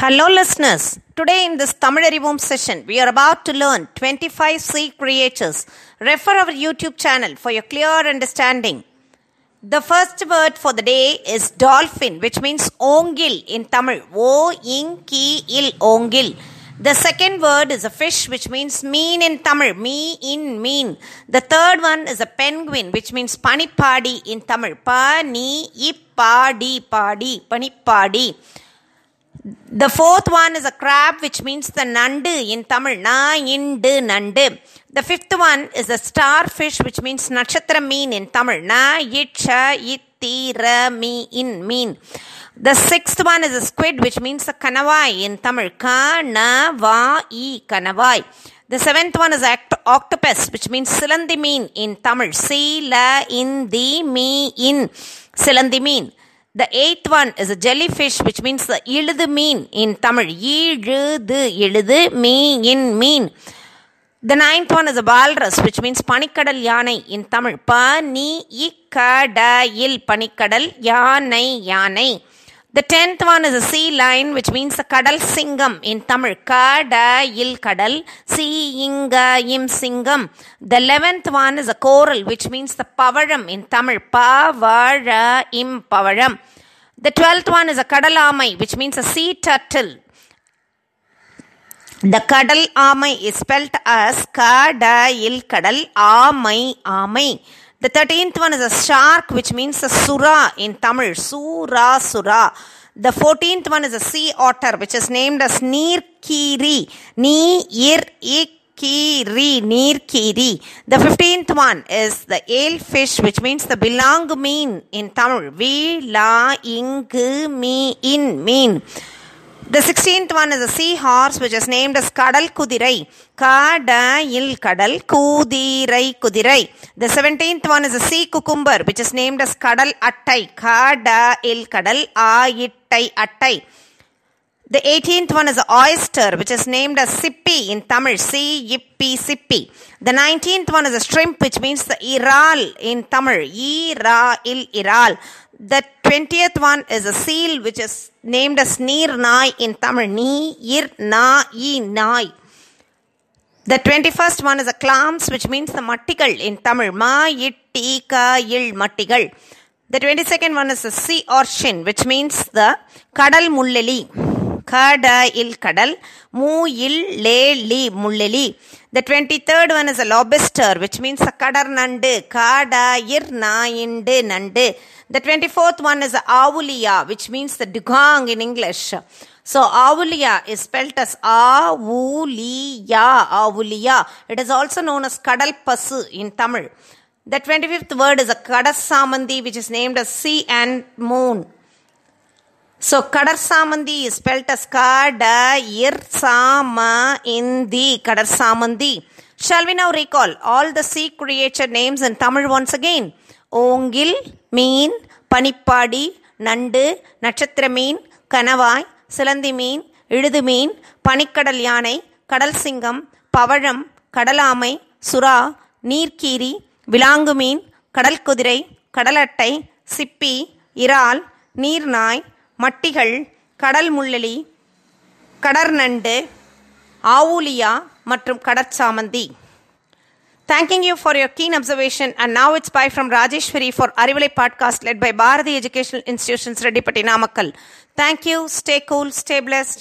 Hello, listeners. Today, in this Tamil Arivom session, we are about to learn 25 sea creatures. Refer our YouTube channel for your clear understanding. The first word for the day is dolphin, which means ongil in Tamil. O ing ki il ongil. The second word is a fish, which means mean in Tamil. Me in mean. The third one is a penguin, which means panipadi in Tamil. Pa ni ipadi padi panipadi. The fourth one is a crab, which means the nandu in Tamil. Na indu nandu. The fifth one is a starfish, which means nakshatra mean in Tamil. Na itcha itti ra mi in mean. The sixth one is a squid, which means a kanavai in Tamil. Ka na va i kanavai. The seventh one is act- octopus, which means silandi mean in Tamil. sila in the me in silandi mean. The eighth one is a jellyfish, which means the இழுது mean in Tamil. இழுது இழுது me in mean. The ninth one is a walrus, which means பனிக்கடல் யானை in Tamil. பனி இக்கடையில் பனிக்கடல் யானை யானை. The tenth one is a sea lion, which means the kadal singam in Tamil. Kada il kadal, si inga im singam. The eleventh one is a coral, which means the pavaram in Tamil. Pavara im pavaram. The twelfth one is a kadalamai, which means a sea turtle. The kadal amai is spelt as kada il kadal amai amai. The thirteenth one is a shark, which means a sura in Tamil. Sura sura. The fourteenth one is a sea otter, which is named as Neerkiri. Neer Kiri, Neerkiri. The fifteenth one is the eel fish, which means the belong mean in Tamil. Vila ingu me in mean. The sixteenth one is a seahorse, which is named as Kadal Kudirai. Kadayil Kadal Kudirai Kudirai. The seventeenth one is a sea cucumber, which is named as Kadal Attai. Kadayil Kadal Ayittai Attai. The 18th one is a oyster, which is named as Sippi in Tamil. C Sippi. The 19th one is a shrimp, which means the Iral in Tamil. Ira il Iral. The 20th one is a seal, which is named as Neer Nai in Tamil. Ni Ir Na I Nai. The 21st one is a clams, which means the mattigal in Tamil. Ma ka il mattigal. The 22nd one is a sea urchin, which means the kadal mulleli. Ka, il, kadal. Mu, il, mulleli. The 23rd one is a lobster, which means a kadar nandu. Ka, da, inde, nandu. The 24th one is a avuliya, which means the dugong in English. So avuliya is spelled as avuliya, avuliya. It is also known as kadal pasu in Tamil. The 25th word is a kadasamandi, which is named as sea and moon. So Kadarsamandi is spelt as Kada Ir Sama Indi Kadarsamandi. Shall we now recall all the sea creature names in Tamil once again? Ongil, Mean, Panipadi, Nandu, Natchatra Mean, Kanavai, Silandi Mean, இழுது மீன் பனிக்கடல் யானை கடல் சிங்கம் பவழம் கடலாமை சுறா நீர்க்கீரி விலாங்கு மீன் கடல் குதிரை கடலட்டை சிப்பி இறால் நீர்நாய் மட்டிகள் கடல் முள்ளெலி கடற்நண்டு ஆவூலியா மற்றும் kadarsamanthi Thanking you for your keen observation and now it's bye from Rajeshwari for Arivalai podcast led by Bharati Educational Institutions Reddipati Namakkal. Thank you, stay cool, stay blessed.